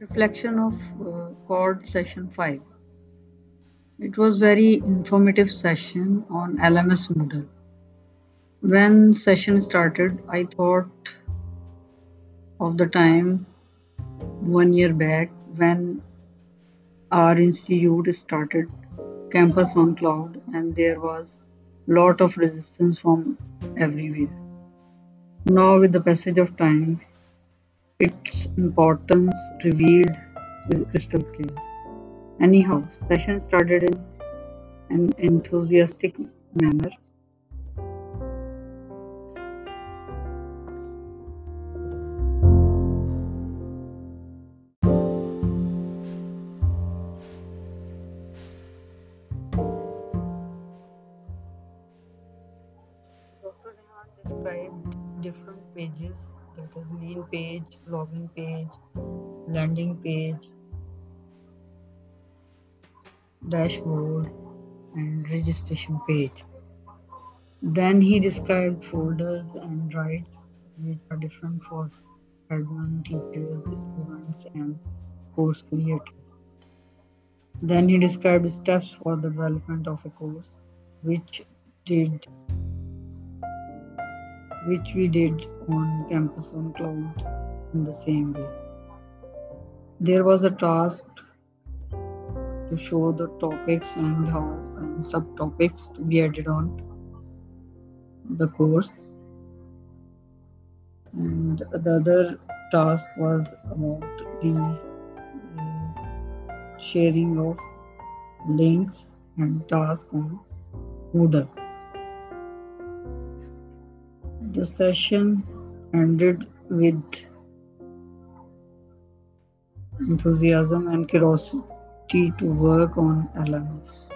reflection of uh, CORD session 5. It was very informative session on LMS Moodle. When session started, I thought of the time one year back when our institute started campus on cloud and there was lot of resistance from everywhere. Now with the passage of time, its importance revealed with crystal clear. Anyhow, session started in an enthusiastic manner. Dr. Rehan described different pages that is main page, login page, landing page, dashboard and registration page. Then he described folders and rights which are different for admin, teachers, students and course creators. Then he described steps for the development of a course which did which we did on campus on cloud in the same way. There was a task to show the topics and how and subtopics to be added on the course and the other task was about the uh, sharing of links and tasks on Moodle. The session ended with enthusiasm and curiosity to work on LMS.